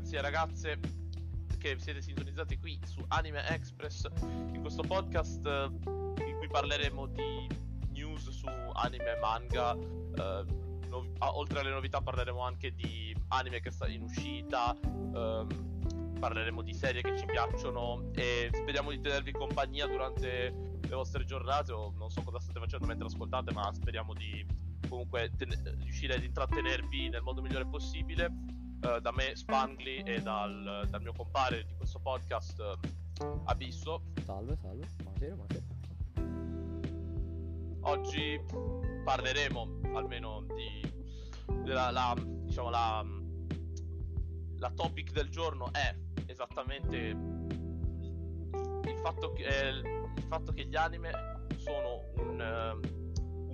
ragazzi e ragazze che siete sintonizzati qui su Anime Express in questo podcast eh, in cui parleremo di news su anime e manga. eh, no- oltre alle novità parleremo anche di anime che sta in uscita, ehm, parleremo di serie che ci piacciono e speriamo di tenervi compagnia durante le vostre giornate o non so cosa state facendo mentre ascoltate, ma speriamo di comunque ten- riuscire ad intrattenervi nel modo migliore possibile. Eh, da me Spangli e dal, dal mio compare di questo podcast eh, Abisso. Salve, salve, buonasera, buonasera. Oggi parleremo almeno di della, la, diciamo la, la topic del giorno è esattamente il fatto che, eh, il fatto che gli anime sono un, eh,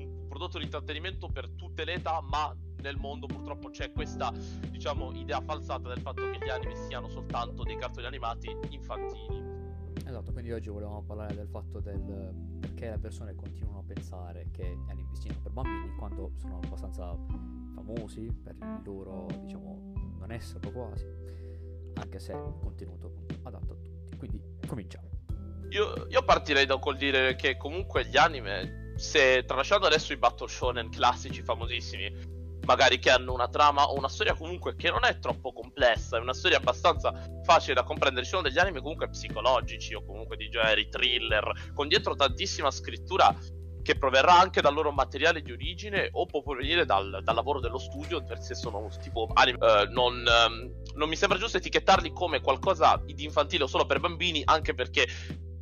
un prodotto di intrattenimento per tutte le età, ma nel mondo purtroppo c'è questa diciamo idea falsata del fatto che gli anime siano soltanto dei cartoni animati infantili. Esatto, quindi oggi volevamo parlare del fatto del perché le persone continuano a pensare che gli anime siano per bambini quando sono abbastanza famosi per il loro, diciamo, non esserlo quasi, anche se contenuto appunto adatto a tutti. Quindi cominciamo. Io, io partirei da col dire che comunque gli anime, se tralasciando adesso i battle shonen classici famosissimi, magari che hanno una trama o una storia comunque che non è troppo complessa, è una storia abbastanza facile da comprendere, ci sono degli anime comunque psicologici o comunque di generi thriller, con dietro tantissima scrittura che proverrà anche dal loro materiale di origine o può provenire dal, dal lavoro dello studio, per se sono tipo anime, eh, non, ehm, non mi sembra giusto etichettarli come qualcosa di infantile o solo per bambini, anche perché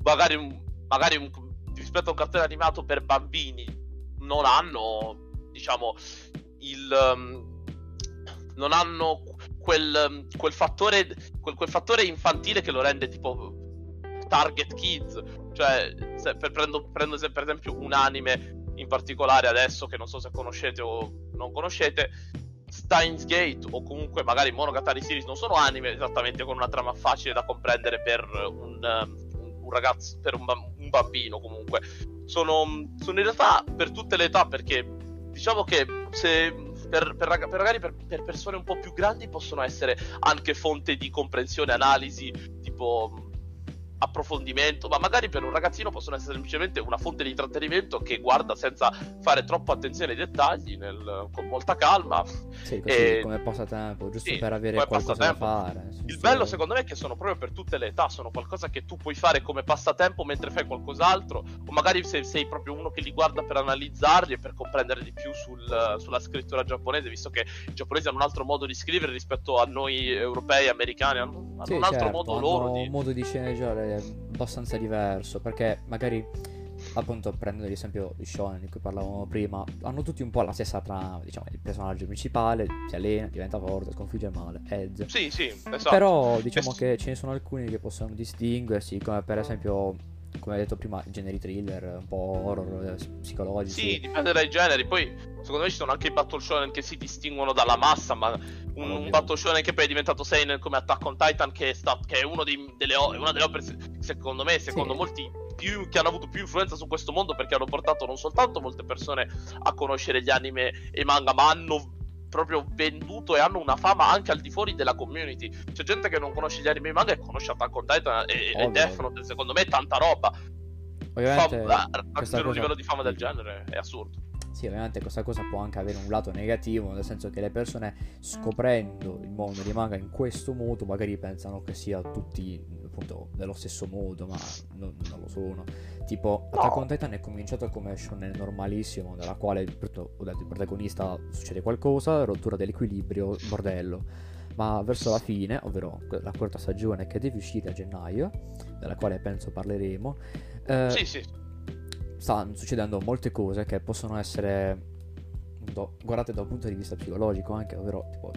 magari, un- magari un- rispetto a un cartone animato per bambini non hanno, diciamo, il... ehm, non hanno quel, ehm, quel fattore quel, quel fattore infantile che lo rende tipo target kids cioè se- per- prendo, prendo se- per esempio un anime in particolare adesso che non so se conoscete o non conoscete Steins Gate o comunque magari Monogatari Series non sono anime esattamente con una trama facile da comprendere per un, um, un ragazzo, per un, un bambino comunque. Sono, sono in realtà per tutte le età perché diciamo che se per, per per magari per, per persone un po' più grandi possono essere anche fonte di comprensione, analisi, tipo approfondimento, ma magari per un ragazzino possono essere semplicemente una fonte di intrattenimento che guarda senza fare troppa attenzione ai dettagli, nel- con molta calma. Sì, così E- come passatempo, giusto sì, per avere qualcosa da fare. Il bello secondo me è che sono proprio per tutte le età, sono qualcosa che tu puoi fare come passatempo mentre fai qualcos'altro, o magari se sei proprio uno che li guarda per analizzarli e per comprendere di più sul- sulla scrittura giapponese, visto che i giapponesi hanno un altro modo di scrivere rispetto a noi europei, americani, hanno, hanno Sì, un altro certo, modo loro un di... modo di sceneggiare abbastanza diverso, perché magari appunto prendendo l'esempio di Shonen di cui parlavamo prima, hanno tutti un po' la stessa trama, diciamo, il personaggio principale si allena, diventa forte, sconfigge il male, Ed. Sì, sì, esatto. Però diciamo che ce ne sono alcuni che possono distinguersi, come per esempio, come hai detto prima, generi thriller, un po' horror, eh, psicologici. Sì, dipende dai generi. Poi, secondo me, ci sono anche i battle shonen che si distinguono dalla massa. Ma un, un battle shonen che poi è diventato seinen come Attack on Titan, che è, sta- che è uno dei- delle, una delle opere, se- secondo me, secondo Sì. molti, più, che hanno avuto più influenza su questo mondo perché hanno portato non soltanto molte persone a conoscere gli anime e manga, ma hanno proprio venduto e hanno una fama anche al di fuori della community. C'è gente che non conosce gli anime manga e conosce Attack on Titan e, e. Death Note, secondo me, è tanta roba. Ovviamente Fam- raggiungere un livello di fama del genere è assurdo. Sì, ovviamente questa cosa può anche avere un lato negativo, nel senso che le persone scoprendo il mondo dei manga in questo modo magari pensano che sia tutti appunto dello stesso modo, ma non, non lo sono. Tipo, No. Attack on Titan è cominciato come shonen normalissimo, nella quale appunto, ho detto, il protagonista succede qualcosa, rottura dell'equilibrio, bordello. Ma verso la fine, ovvero la quarta stagione che deve uscire a gennaio, della quale penso parleremo, eh, Sì, sì. Stanno succedendo molte cose che possono essere do- guardate da un punto di vista psicologico anche, ovvero tipo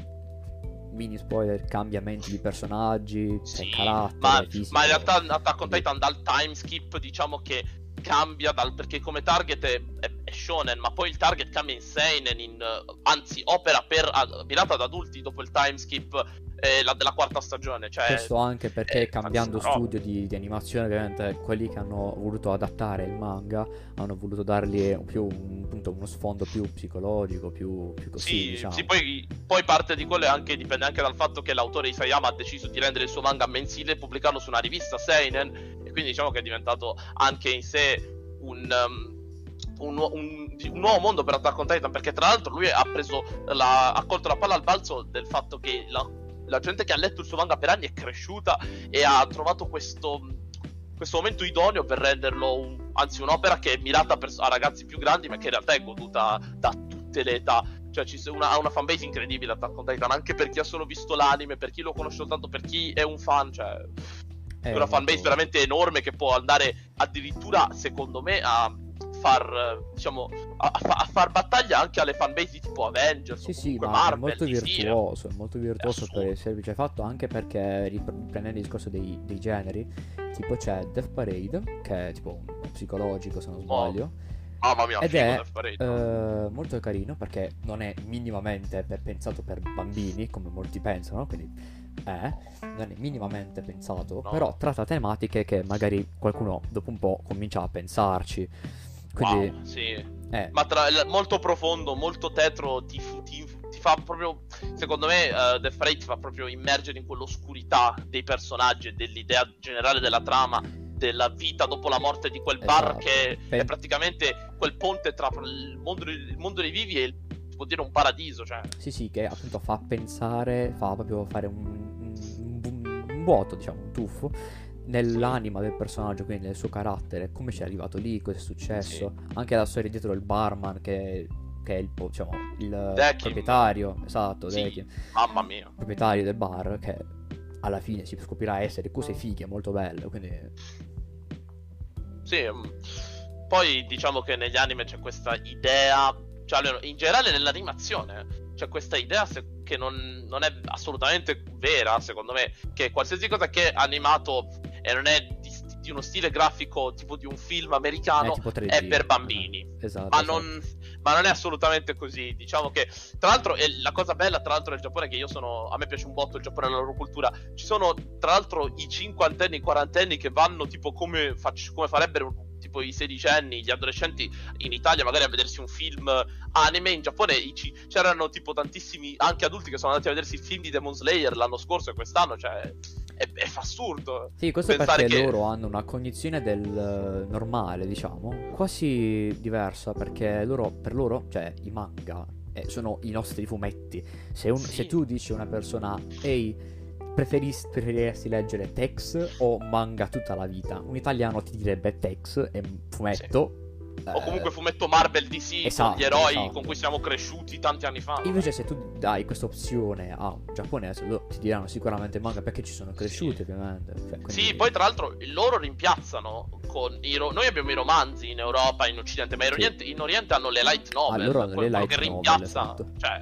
mini spoiler, cambiamenti di personaggi, Sì, cioè, carattere, ma, ma in realtà Attack on Titan dal time skip diciamo che cambia dal, perché come target è, è, è shonen ma poi il target cambia in seinen in, anzi opera per a- mirata ad adulti dopo il time skip eh, la della quarta stagione. Cioè, Questo anche perché eh, cambiando studio di, di animazione, ovviamente quelli che hanno voluto adattare il manga hanno voluto dargli un più, un- appunto, uno sfondo più psicologico, più, più così, Sì, diciamo. sì, poi, poi parte di quello è anche, dipende anche dal fatto che l'autore Isayama ha deciso di rendere il suo manga mensile e pubblicarlo su una rivista Seinen e quindi diciamo che è diventato anche in sé un, um, un, un- un nuovo mondo per Attack on Titan perché tra l'altro lui ha preso la, ha colto la palla al balzo del fatto che la, la gente che ha letto il suo manga per anni è cresciuta e ha trovato questo questo momento idoneo per renderlo un- anzi un'opera che è mirata per- a ragazzi più grandi ma che in realtà è goduta da tutte le età. Cioè ci sia una, ha una fanbase incredibile Attack on Titan anche per chi ha solo visto l'anime per chi lo conosce soltanto per chi è un fan cioè È è una fanbase veramente enorme che può andare addirittura secondo me a far eh, diciamo a, a fa- a far battaglia anche alle fanbase tipo Avengers Sì, sì, ma Marvel è molto DC. virtuoso, è molto virtuoso assurdo. per il semplice fatto anche perché riprendendo il discorso dei, dei generi, tipo c'è Death Parade, che è tipo psicologico se non sbaglio, mamma mia ed è eh, molto carino perché non è minimamente pensato per bambini, come molti pensano, quindi è, non è minimamente pensato, No. però tratta tematiche che magari qualcuno dopo un po' comincia a pensarci. Quindi, Wow, sì eh, ma tra, molto profondo, molto tetro, ti, ti- ti fa proprio, secondo me, uh, Parade ti fa proprio immergere in quell'oscurità dei personaggi e dell'idea generale della trama, della vita dopo la morte di quel bar Esatto. che Pen- è praticamente quel ponte tra il mondo, il mondo dei vivi e il, può dire un paradiso, cioè. Sì, sì, che appunto fa pensare, fa proprio fare un, un- un- un vuoto, diciamo, un tuffo nell'anima del personaggio, quindi nel suo carattere, come ci è arrivato lì, cosa è successo, anche la storia dietro del barman che, che è il, diciamo, il proprietario, esatto, Sì. Mamma mia. proprietario del bar che alla fine si scoprirà essere cose fighe, molto belle, quindi Sì, mm. poi diciamo che negli anime c'è questa idea, cioè in generale nell'animazione c'è questa idea se- che non, non è assolutamente vera, secondo me, che qualsiasi cosa che è animato e non è di, di uno stile grafico tipo di un film americano è 3D. è per bambini. Esatto. Ma esatto. non, ma non è assolutamente così. Diciamo che, tra l'altro, la cosa bella, tra l'altro, del Giappone è che io sono. A me piace un botto il Giappone e la loro cultura. Ci sono, tra l'altro, i cinquantenni, i quarantenni che vanno tipo come, fac- come farebbero tipo i sedicenni, gli adolescenti in Italia, magari a vedersi un film anime. In Giappone ci- c'erano tipo tantissimi anche adulti che sono andati a vedersi il film di Demon Slayer l'anno scorso e quest'anno. Cioè, è, è assurdo. Sì, questo perché che- loro hanno una cognizione del eh, normale, diciamo, quasi diversa, perché loro, per loro, cioè i manga, eh, sono i nostri fumetti. Se, un- Sì. se tu dici a una persona, ehi, preferis- preferiresti leggere Tex o manga tutta la vita? Un italiano ti direbbe Tex e fumetto. O eh, comunque fumetto Marvel DC esatto, con gli eroi esatto. con cui siamo cresciuti tanti anni fa. Invece se tu dai questa opzione a un giapponese, loro ti diranno sicuramente manga perché ci sono cresciuti, Sì. ovviamente. Cioè, quindi- Sì, poi tra l'altro loro rimpiazzano con i ro- noi abbiamo i romanzi in Europa, in Occidente, ma in, Sì. Oriente, in Oriente hanno le light novel, Ah, loro hanno le light che novel, rimpiazza, esatto. cioè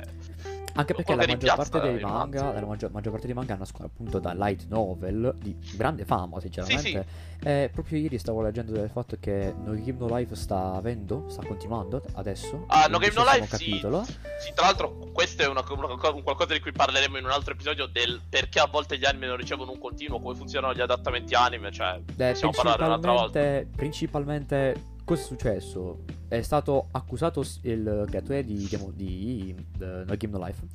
Anche perché la maggior parte dei manga, la maggior, maggior parte dei manga nascono appunto da light novel di grande fama, sinceramente. E proprio ieri stavo leggendo del fatto che No Game No Life sta avendo, sta continuando adesso. Ah, No Game No Life, sì. Sì, tra l'altro questo è una, una- un qualcosa di cui parleremo in un altro episodio del perché a volte gli anime non ricevono un continuo, come funzionano gli adattamenti anime, cioè Eh, possiamo parlare un'altra volta. principalmente, cosa è successo? È stato accusato il creatore di, Game- di eh, No Game No Life.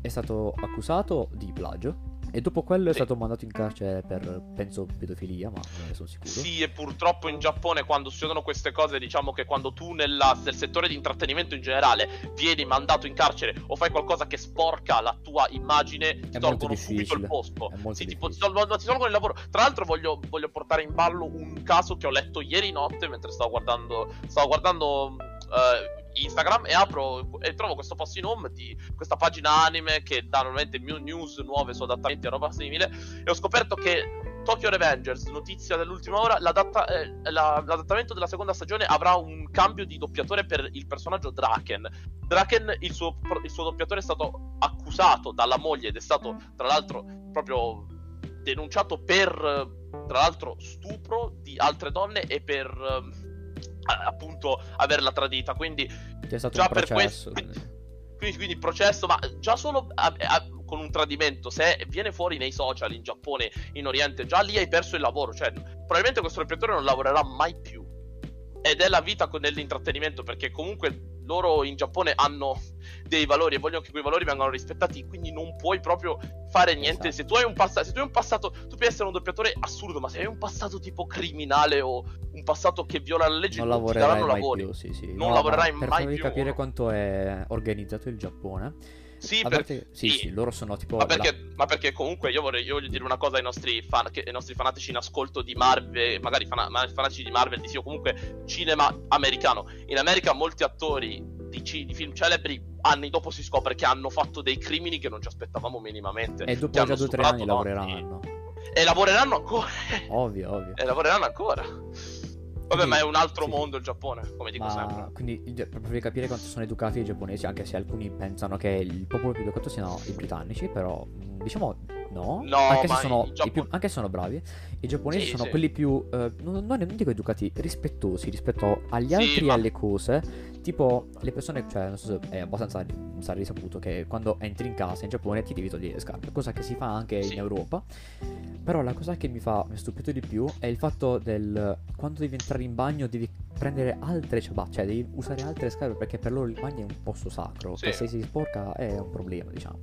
È stato accusato di plagio. E dopo quello è Sì. stato mandato in carcere per, penso, pedofilia, ma non ne sono sicuro. Sì, e purtroppo in Giappone quando succedono queste cose, diciamo che quando tu nella- nel settore di intrattenimento in generale vieni mandato in carcere o fai qualcosa che sporca la tua immagine, ti tolgono subito il posto. Sì, tipo, ti tolgono, ti tolgono il lavoro. Tra l'altro voglio, voglio portare in ballo un caso che ho letto ieri notte mentre stavo guardando, stavo guardando eh, Instagram e apro e trovo questo post in home di questa pagina anime che dà normalmente new news nuove su adattamenti e roba simile e ho scoperto che Tokyo Revengers, notizia dell'ultima ora, l'adatta- eh, la- l'adattamento della seconda stagione avrà un cambio di doppiatore per il personaggio Draken. Draken, il suo, il suo doppiatore è stato accusato dalla moglie ed è stato, tra l'altro, proprio denunciato per, tra l'altro, stupro di altre donne e per, eh, a- appunto, averla tradita. Quindi C'è stato già per questo quindi, quindi processo ma già solo a- a- con un tradimento, se viene fuori nei social in Giappone, in Oriente, già lì hai perso il lavoro. Cioè, probabilmente questo doppiatore non lavorerà mai più. Ed è la vita con dell'intrattenimento, perché comunque loro in Giappone hanno dei valori e vogliono che quei valori vengano rispettati, quindi non puoi proprio fare niente. Esatto. Se, tu hai un passato, se tu hai un passato, tu puoi essere un doppiatore assurdo, ma se hai un passato tipo criminale o un passato che viola la legge, non, non lavorerai mai lavori. più. Sì, sì. Non no, lavorerai mai più. Per farvi capire quanto è organizzato il Giappone. Sì, perché, sì, sì, loro sono tipo. Ma perché, la... ma perché comunque io, vorrei, io voglio dire una cosa ai nostri, fan, che, ai nostri fanatici in ascolto di Marvel, magari fan, fanatici di Marvel, di sì, o comunque cinema americano. In America molti attori di, di, film celebri anni dopo si scopre che hanno fatto dei crimini che non ci aspettavamo minimamente. E dopo già due o tre anni lavoreranno. E lavoreranno ancora. Ovvio, ovvio. E lavoreranno ancora. Vabbè, quindi, ma è un altro sì. mondo il Giappone, come dico ma, sempre. Quindi, per farvi capire quanto sono educati i giapponesi, anche se alcuni pensano che il popolo più educato siano i britannici, però diciamo no. no anche, se sono Giappon... più, anche se sono bravi, i giapponesi sì, sono sì. quelli più, eh, non, non, dico educati, rispettosi rispetto agli altri e ma... alle cose. Tipo, le persone, cioè, non so se è abbastanza sarà risaputo che quando entri in casa in Giappone ti devi togliere le scarpe, cosa che si fa anche in Europa. Però la cosa che mi fa mi stupito di più è il fatto del quando devi entrare in bagno devi prendere altre ciabatte, cioè devi usare altre scarpe perché per loro il bagno è un posto sacro, sì. se si sporca è un problema, diciamo.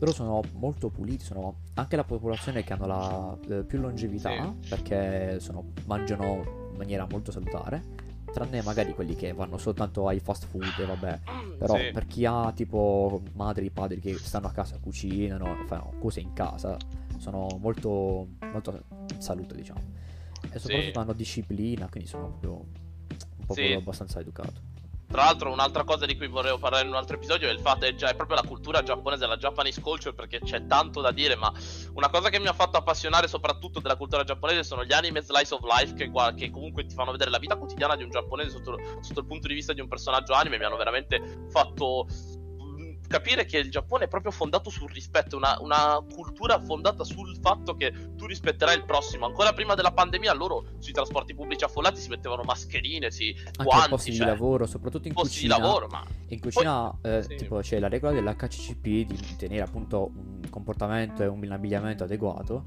Loro sono molto puliti, sono anche la popolazione che hanno la eh, più longevità sì. perché sono, mangiano in maniera molto salutare tranne magari quelli che vanno soltanto ai fast food e vabbè però sì. per chi ha tipo madri e padri che stanno a casa cucinano fanno cose in casa sono molto molto salute diciamo e soprattutto sì. hanno disciplina quindi sono proprio un popolo sì. abbastanza educato tra l'altro, un'altra cosa di cui volevo parlare in un altro episodio è il fatto che è proprio la cultura giapponese, la Japanese culture, perché c'è tanto da dire. Ma una cosa che mi ha fatto appassionare soprattutto della cultura giapponese sono gli anime slice of life, che, che comunque ti fanno vedere la vita quotidiana di un giapponese sotto, sotto il punto di vista di un personaggio anime. Mi hanno veramente fatto capire che il Giappone è proprio fondato sul rispetto, una, una, cultura fondata sul fatto che tu rispetterai il prossimo. Ancora prima della pandemia, loro sui trasporti pubblici affollati si mettevano mascherine, si Anche guanti, posti cioè, di lavoro, soprattutto in posti cucina. di lavoro, ma in cucina Poi, eh, sì. tipo c'è la regola dell'HCCP di tenere appunto un comportamento e un abbigliamento adeguato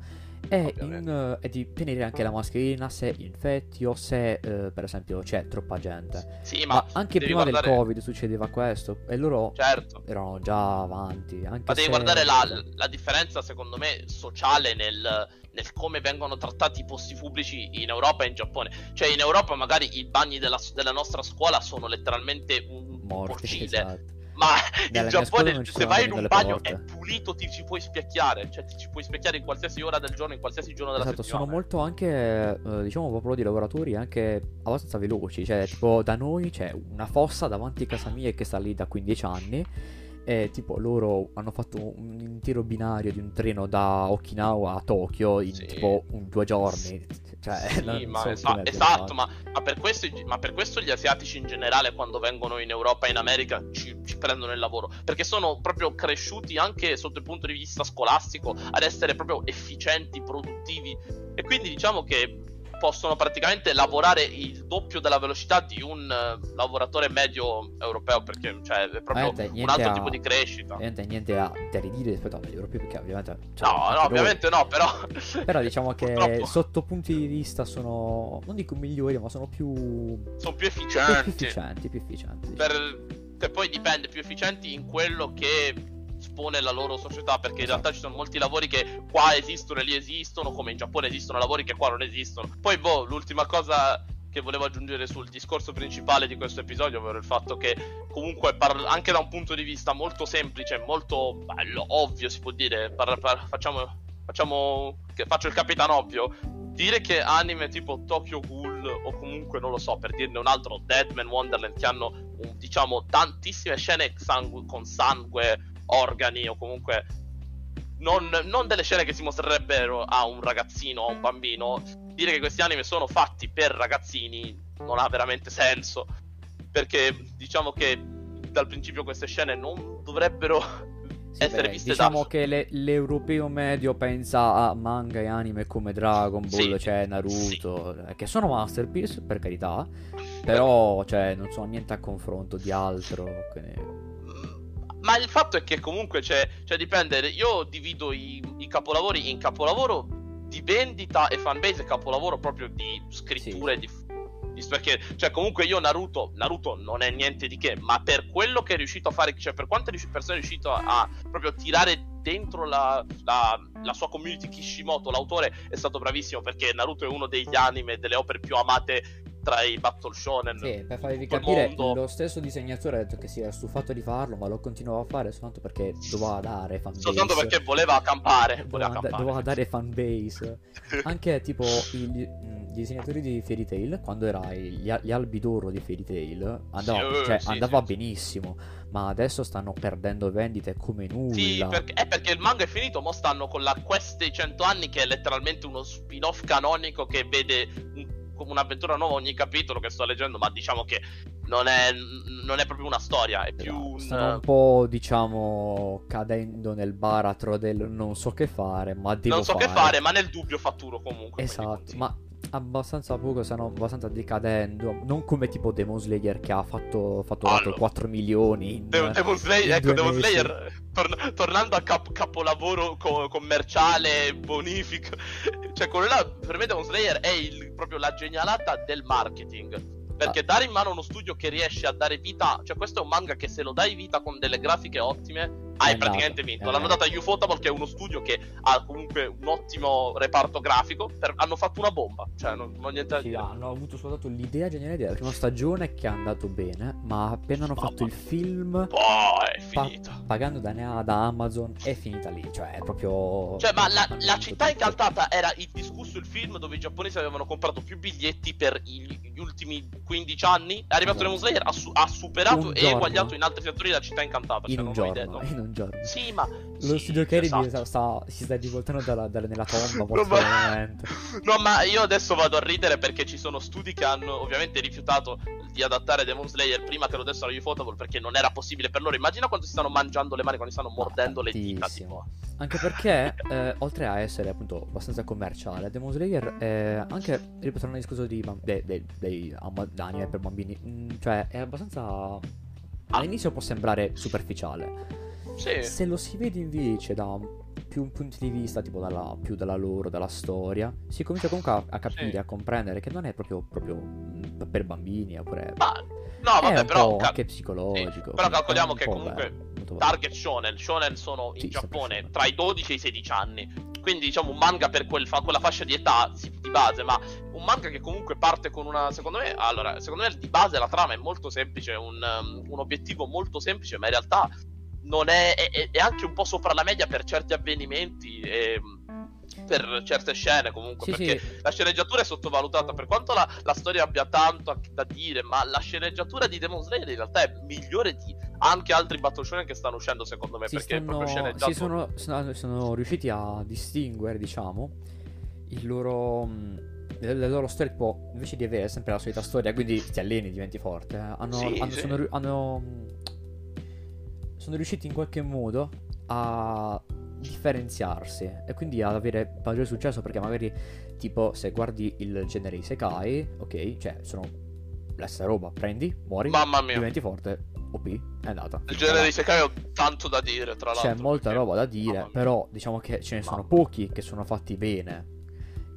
e, in, e, di tenere anche la mascherina se infetti o se eh, per esempio c'è troppa gente. Sì, ma, ma anche prima guardare... del Covid succedeva questo e loro certo. erano già avanti. Ma devi se... guardare la, la, differenza, secondo me, sociale nel, nel, come vengono trattati i posti pubblici in Europa e in Giappone. Cioè, in Europa magari i bagni della, della nostra scuola sono letteralmente un Morti, porcile. Esatto. Ma Nella in Giappone, se vai in un bagno è pulito, ti ci puoi specchiare. Cioè, ti ci puoi specchiare in qualsiasi ora del giorno, in qualsiasi giorno della esatto, settimana. sono molto anche, eh, diciamo, proprio di lavoratori anche abbastanza veloci. Cioè, tipo, da noi c'è una fossa davanti a casa mia che sta lì da 15 anni. E tipo loro hanno fatto un intero binario di un treno da Okinawa a Tokyo in Sì. tipo un, due giorni. Cioè, Sì, ma so esa- esatto, ma, ma per questo, ma per questo gli asiatici in generale, quando vengono in Europa e in America, ci, ci prendono il lavoro. Perché sono proprio cresciuti anche sotto il punto di vista scolastico ad essere proprio efficienti, produttivi. E quindi diciamo che possono praticamente lavorare il doppio della velocità di un eh, lavoratore medio europeo. Perché cioè, è proprio un altro a- tipo di crescita. Niente, niente da, da ridire rispetto agli europei perché ovviamente... cioè, No, no, anche loro- ovviamente no, però. Però diciamo che Purtroppo sotto punti di vista sono, non dico migliori, ma sono più, sono più più efficienti. efficienti, più efficienti. diciamo. per, che poi dipende più efficienti in quello che espone la loro società perché in realtà ci sono molti lavori che qua esistono e lì esistono come in Giappone esistono lavori che qua non esistono. Poi boh l'ultima cosa che volevo aggiungere sul discorso principale di questo episodio ovvero il fatto che comunque par- anche da un punto di vista molto semplice molto bello ovvio si può dire par- par- facciamo facciamo faccio il capitano ovvio dire che anime tipo Tokyo Ghoul o comunque non lo so per dirne un altro Deadman Wonderland che hanno diciamo tantissime scene sangu- con sangue organi o comunque non, non delle scene che si mostrerebbero a un ragazzino o a un bambino. Dire che questi anime sono fatti per ragazzini non ha veramente senso perché diciamo che dal principio queste scene non dovrebbero Sì, essere beh, viste diciamo da che le- l'europeo medio pensa a manga e anime come Dragon Ball, Sì, cioè Naruto, eh, che sono masterpiece per carità, però cioè, non sono niente a confronto di altro. quindi- ma il fatto è che comunque c'è, cioè dipende, io divido i, i capolavori in capolavoro di vendita e fanbase e capolavoro proprio di scrittura Sì. e di, di- perché cioè comunque io Naruto Naruto non è niente di che ma per quello che è riuscito a fare cioè per quante persone è riuscito a, a proprio tirare dentro la, la- la sua community Kishimoto l'autore è stato bravissimo perché Naruto è uno degli anime delle opere più amate tra i battle shonen Sì, per farvi capire, mondo. lo stesso disegnatore ha detto che si era stufato di farlo, ma lo continuava a fare soltanto perché doveva dare fanbase. soltanto perché voleva accampare voleva doveva, accampare doveva dare fanbase. Anche tipo i- gli, mm, disegnatori di Fairy Tail, quando era gli, gli albi d'oro di Fairy Tail, andava, eh, cioè, sì, andava sì. benissimo. Ma adesso stanno perdendo vendite come nulla. Sì, perché, è perché il manga è finito, mo stanno con la Quest dei 100 anni che è letteralmente uno spin-off canonico che vede un- come un'avventura nuova ogni capitolo che sto leggendo, ma diciamo che non è, non è proprio una storia, è più un... Stanno un po', diciamo, cadendo nel baratro del non so che fare, ma devo non so che fare, ma nel dubbio fatturo comunque. Esatto, ma abbastanza poco, stanno abbastanza decadendo. Non come tipo Demon Slayer che ha fatto, fatto dato no. 4 milioni. In, De- Demon Slayer, in ecco, Demon mesi. Slayer, tor- tornando a cap- capolavoro co- commerciale, bonifico, cioè quello là, per me Demon Slayer è il- proprio la genialata del marketing. Perché Ah. dare in mano uno studio che riesce a dare vita, cioè questo è un manga che se lo dai vita con delle grafiche ottime, hai andato, praticamente vinto. eh. L'hanno data a Ufotable che è uno studio che ha comunque un ottimo reparto grafico, per- hanno fatto una bomba, cioè non, non ho niente Sì, dire. hanno avuto soltanto l'idea geniale della prima stagione che è andato bene, ma appena hanno Mamma fatto il film, Oh, è pa- finita. pagando da, da Amazon, è finita lì. Cioè, è proprio. Cioè, ma la, la vinto città incantata era il discusso, il film dove i giapponesi avevano comprato più biglietti per i- gli ultimi 15 anni. È arrivato Esatto. Demon Slayer, ha, su- ha superato Un e giorno. eguagliato in altri settori la città incantata. In cioè, un non ho idea, giorno, no. in un giorno. Sì, ma. Lo sì, studio Kennedy esatto. sta- si sta rivoltando dalla- dalla- nella tomba, No, ma-. No, ma io adesso vado a ridere perché ci sono studi che hanno ovviamente rifiutato di adattare Demon Slayer prima che lo dessero a Ufotable perché non era possibile per loro. Immagina quando si stanno mangiando le mani, quando si stanno mordendo le dita. Tipo. Anche perché, eh, oltre a essere appunto abbastanza commerciale, Demon Slayer è anche, ripeterò il discorso di, bam- de- de- dei ama- anime per bambini, mm, cioè è abbastanza... All'inizio può sembrare superficiale. Sì. Se lo si vede invece da più punti di vista, tipo dalla, più dalla loro, dalla storia, si comincia comunque a, a capire, Sì. a comprendere che non è proprio, proprio per bambini, oppure... Ma. No, vabbè, un però. po' ca- anche psicologico. sì, però calcoliamo che comunque bello. Target shonen, shonen sono in Sì, Giappone tra i 12 e i 16 anni. Quindi diciamo un manga per quel fa- quella fascia di età di base, ma un manga che comunque parte con una secondo me, allora, secondo me di base la trama è molto semplice, un, um, un obiettivo molto semplice, ma in realtà non è, è, è anche un po' sopra la media per certi avvenimenti e per certe scene comunque, Sì, perché sì, la sceneggiatura è sottovalutata per quanto la, la storia abbia tanto da dire, ma la sceneggiatura di Demon Slayer in realtà è migliore di anche altri Battle Shonen che stanno uscendo secondo me, si, perché è proprio stanno, sceneggiato. si sono, sono, sono riusciti a distinguere, diciamo, il loro, mh, le, le loro storie, tipo, invece di avere sempre la solita storia, quindi ti alleni, diventi forte, eh, hanno, Sì, hanno-. Sono, hanno, sono riusciti in qualche modo a differenziarsi e quindi ad avere maggiore successo perché magari tipo se guardi il genere Isekai, ok, cioè sono la stessa roba, prendi, muori, Mamma mia, diventi forte, OP, è andata. il genere di Sekai ho tanto da dire, tra l'altro. C'è molta perché- roba da dire, però diciamo che ce ne sono Mamma. pochi che sono fatti bene.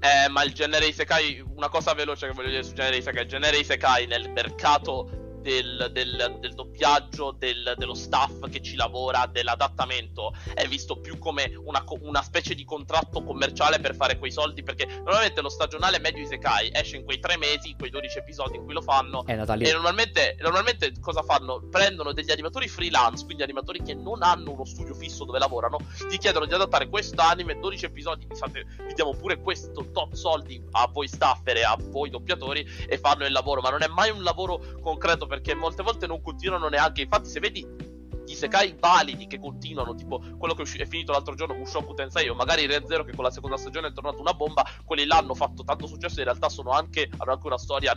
Eh, ma il genere Isekai, una cosa veloce che voglio dire sul genere Isekai, il genere Isekai nel mercato del, del- del doppiaggio, del- dello staff che ci lavora, dell'adattamento, è visto più come una, una specie di contratto commerciale per fare quei soldi, perché normalmente lo stagionale medio Isekai esce in quei tre mesi, quei 12 episodi in cui lo fanno, lì. e normalmente, normalmente cosa fanno? Prendono degli animatori freelance, quindi animatori che non hanno uno studio fisso dove lavorano, ti chiedono di adattare questo anime, 12 episodi, fate- vi diamo pure questo tot soldi a voi staffer e a voi doppiatori e fanno il lavoro, ma non è mai un lavoro concreto perché molte volte non continuano neanche, infatti se vedi gli Sekai validi che continuano, tipo quello che è, finito l'altro giorno, Mushoku Tensei, o magari Re Zero che con la seconda stagione è tornato una bomba, quelli là hanno fatto tanto successo e in realtà sono anche, hanno anche una storia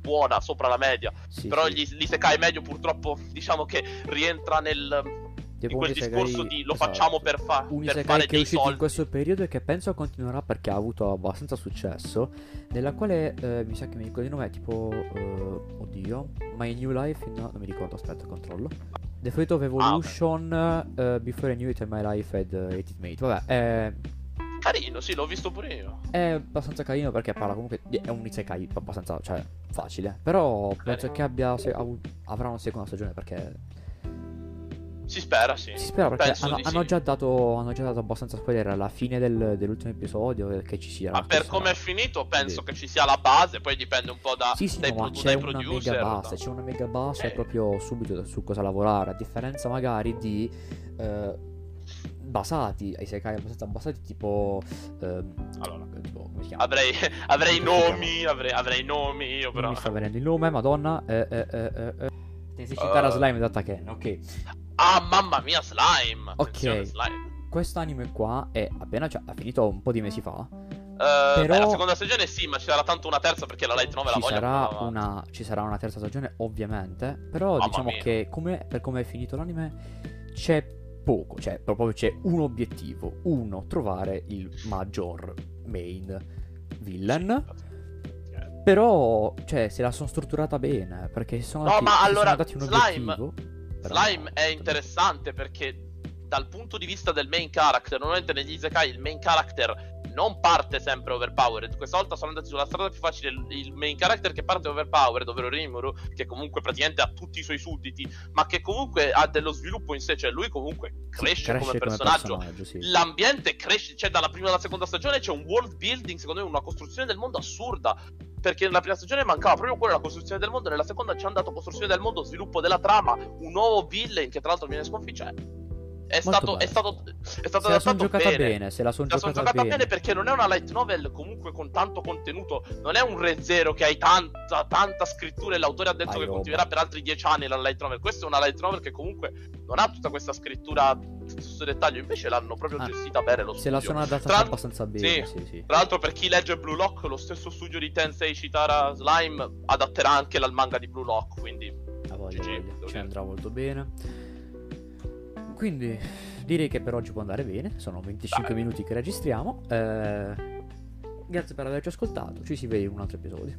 buona, sopra la media. Sì, Però sì. gli, l'Isekai medio purtroppo diciamo che rientra nel Tipo quel discorso di lo esatto. facciamo per, fa- per fare che è uscito soldi. in questo periodo e che penso continuerà perché ha avuto abbastanza successo. Nella quale eh, mi sa che mi ricordo il nome, è tipo. eh, oddio. My New Life in. Non mi ricordo, aspetta, controllo. The Fate of Evolution, uh, Before I Knew It in My Life ed uh, It Mate. Vabbè, è, Carino, sì, l'ho visto pure io. è abbastanza carino perché parla comunque di- è un isekai abbastanza, cioè, facile. Però penso che abbia, se- avrà una seconda stagione perché Si spera, sì. si spera perché hanno, hanno sì. già dato, hanno già dato abbastanza spoiler alla fine del- dell'ultimo episodio eh, che ci sia. Ma per come è finito, penso che ci sia la base, poi dipende un po' da, Sì, sì, dai, no, c'è dai una producer. mega da- base, c'è una mega base Eh. proprio subito su cosa lavorare, a differenza magari di eh, basati, ai Sekai abbastanza basati tipo, ehm, Allora, tipo, come si chiama? Avrei, avrei nomi, avrei, avrei nomi io Non però. mi sta venendo il nome, madonna. Eh, eh, eh, eh, eh. Tensei Shitara Uh. Slime data Ken, ok. Ah, mamma mia, slime. Ok. Slime. Questo anime qua è appena, cioè, ha finito un po' di mesi fa. Eh, Però- beh, la seconda stagione sì, ma ci sarà tanto una terza perché la light 9 la Ci voglio sarà, una, ci sarà una terza stagione, ovviamente. Però Mamma diciamo mia. che come, per come è finito l'anime c'è poco, cioè proprio c'è un obiettivo. Uno, trovare il maggior main villain. Però, cioè, se la sono strutturata bene, perché sono No, dati, ma si sono allora, dati un Slime- obiettivo. Però- Slime è interessante perché dal punto di vista del main character, normalmente negli isekai il main character non parte sempre overpowered. Questa volta sono andati sulla strada più facile. Il- main character che parte overpowered, ovvero Rimuru, che comunque praticamente ha tutti i suoi sudditi, ma che comunque ha dello sviluppo in sé, cioè lui comunque cresce, come personaggio. sì. L'ambiente cresce, cioè dalla prima alla seconda stagione c'è un world building, secondo me una costruzione del mondo assurda. Perché nella prima stagione mancava proprio quella, la costruzione del mondo, nella seconda ci hanno dato costruzione del mondo, sviluppo della trama, un nuovo villain che tra l'altro viene sconfitto. Cioè, è stato, è stato, è stato Se la sono adattato giocata bene. bene, se la sono La sono giocata, giocata bene. perché non è una light novel comunque con tanto contenuto, non è un Re Zero che hai tanta, tanta scrittura e l'autore ha detto Dai, che roba. continuerà per altri dieci anni la light novel. Questa è una light novel che comunque non ha tutta questa scrittura, tutto questo dettaglio, invece l'hanno proprio Ah, gestita bene lo Se studio. la sono adattata Tra- abbastanza bene, sì. sì, sì. Tra l'altro, per chi legge Blue Lock, lo stesso studio di Tensei Chitara Slime adatterà anche al manga di Blue Lock. Quindi, La voglio, GG, voglio. devo ci andrà molto bene. Quindi direi che per oggi può andare bene. Sono 25 Dai. minuti che registriamo. Eh, grazie per averci ascoltato. Ci si vede in un altro episodio.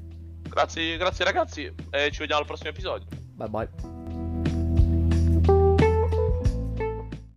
grazie, grazie ragazzi, e ci vediamo al prossimo episodio. Bye bye.